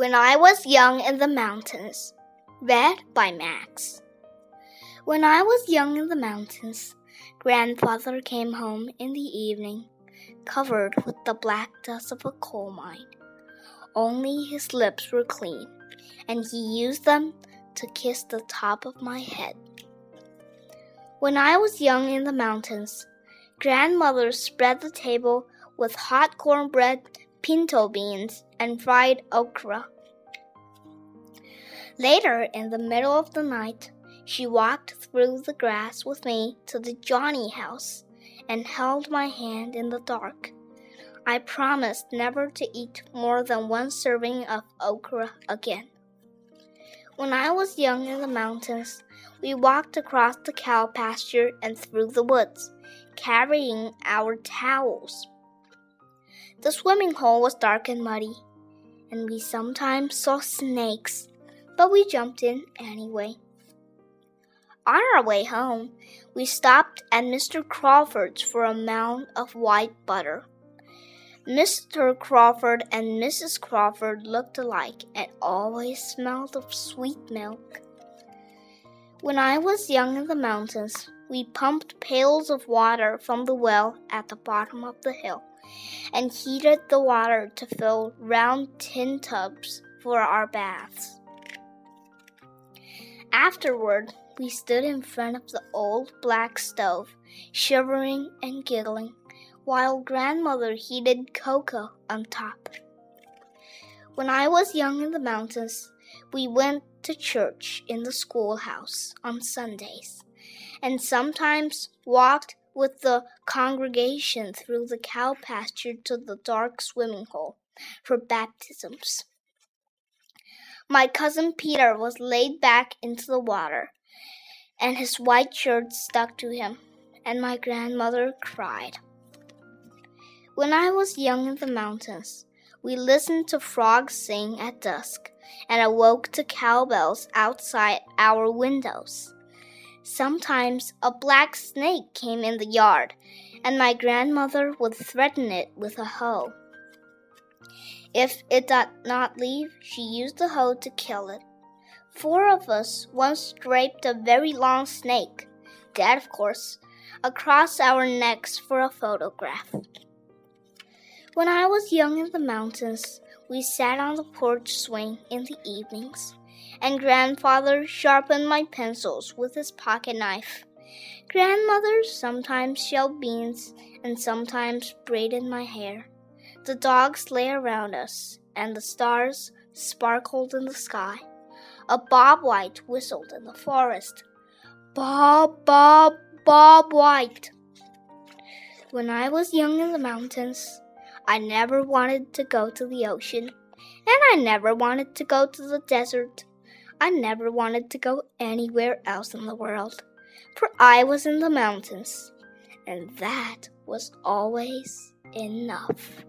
When I Was Young in the Mountains, read by Max. When I was young in the mountains, grandfather came home in the evening, covered with the black dust of a coal mine. Only his lips were clean, and he used them to kiss the top of my head. When I was young in the mountains, grandmother spread the table with hot cornbread pinto beans, and fried okra. Later, in the middle of the night, she walked through the grass with me to the Johnny house and held my hand in the dark. I promised never to eat more than one serving of okra again. When I was young in the mountains, we walked across the cow pasture and through the woods, carrying our towels. The swimming hole was dark and muddy, and we sometimes saw snakes, but we jumped in anyway. On our way home, we stopped at Mr. Crawford's for a mound of white butter. Mr. Crawford and Mrs. Crawford looked alike and always smelled of sweet milk. When I was young in the mountains, we pumped pails of water from the well at the bottom of the hill and heated the water to fill round tin tubs for our baths. Afterward, we stood in front of the old black stove, shivering and giggling, while grandmother heated cocoa on top. When I was young in the mountains, we went to church in the schoolhouse on Sundays, and sometimes walked with the congregation through the cow pasture to the dark swimming hole for baptisms. My cousin Peter was laid back into the water, and his white shirt stuck to him, and my grandmother cried. When I was young in the mountains, we listened to frogs sing at dusk and awoke to cowbells outside our windows. Sometimes a black snake came in the yard, and my grandmother would threaten it with a hoe. If it did not leave, she used the hoe to kill it. Four of us once draped a very long snake, dead of course, across our necks for a photograph. When I was young in the mountains, we sat on the porch swing in the evenings and grandfather sharpened my pencils with his pocket knife. Grandmother sometimes shelled beans and sometimes braided my hair. The dogs lay around us, and the stars sparkled in the sky. A bob white whistled in the forest. Bob, bob, bob white. When I was young in the mountains, I never wanted to go to the ocean, and I never wanted to go to the desert. I never wanted to go anywhere else in the world, for I was in the mountains, and that was always enough.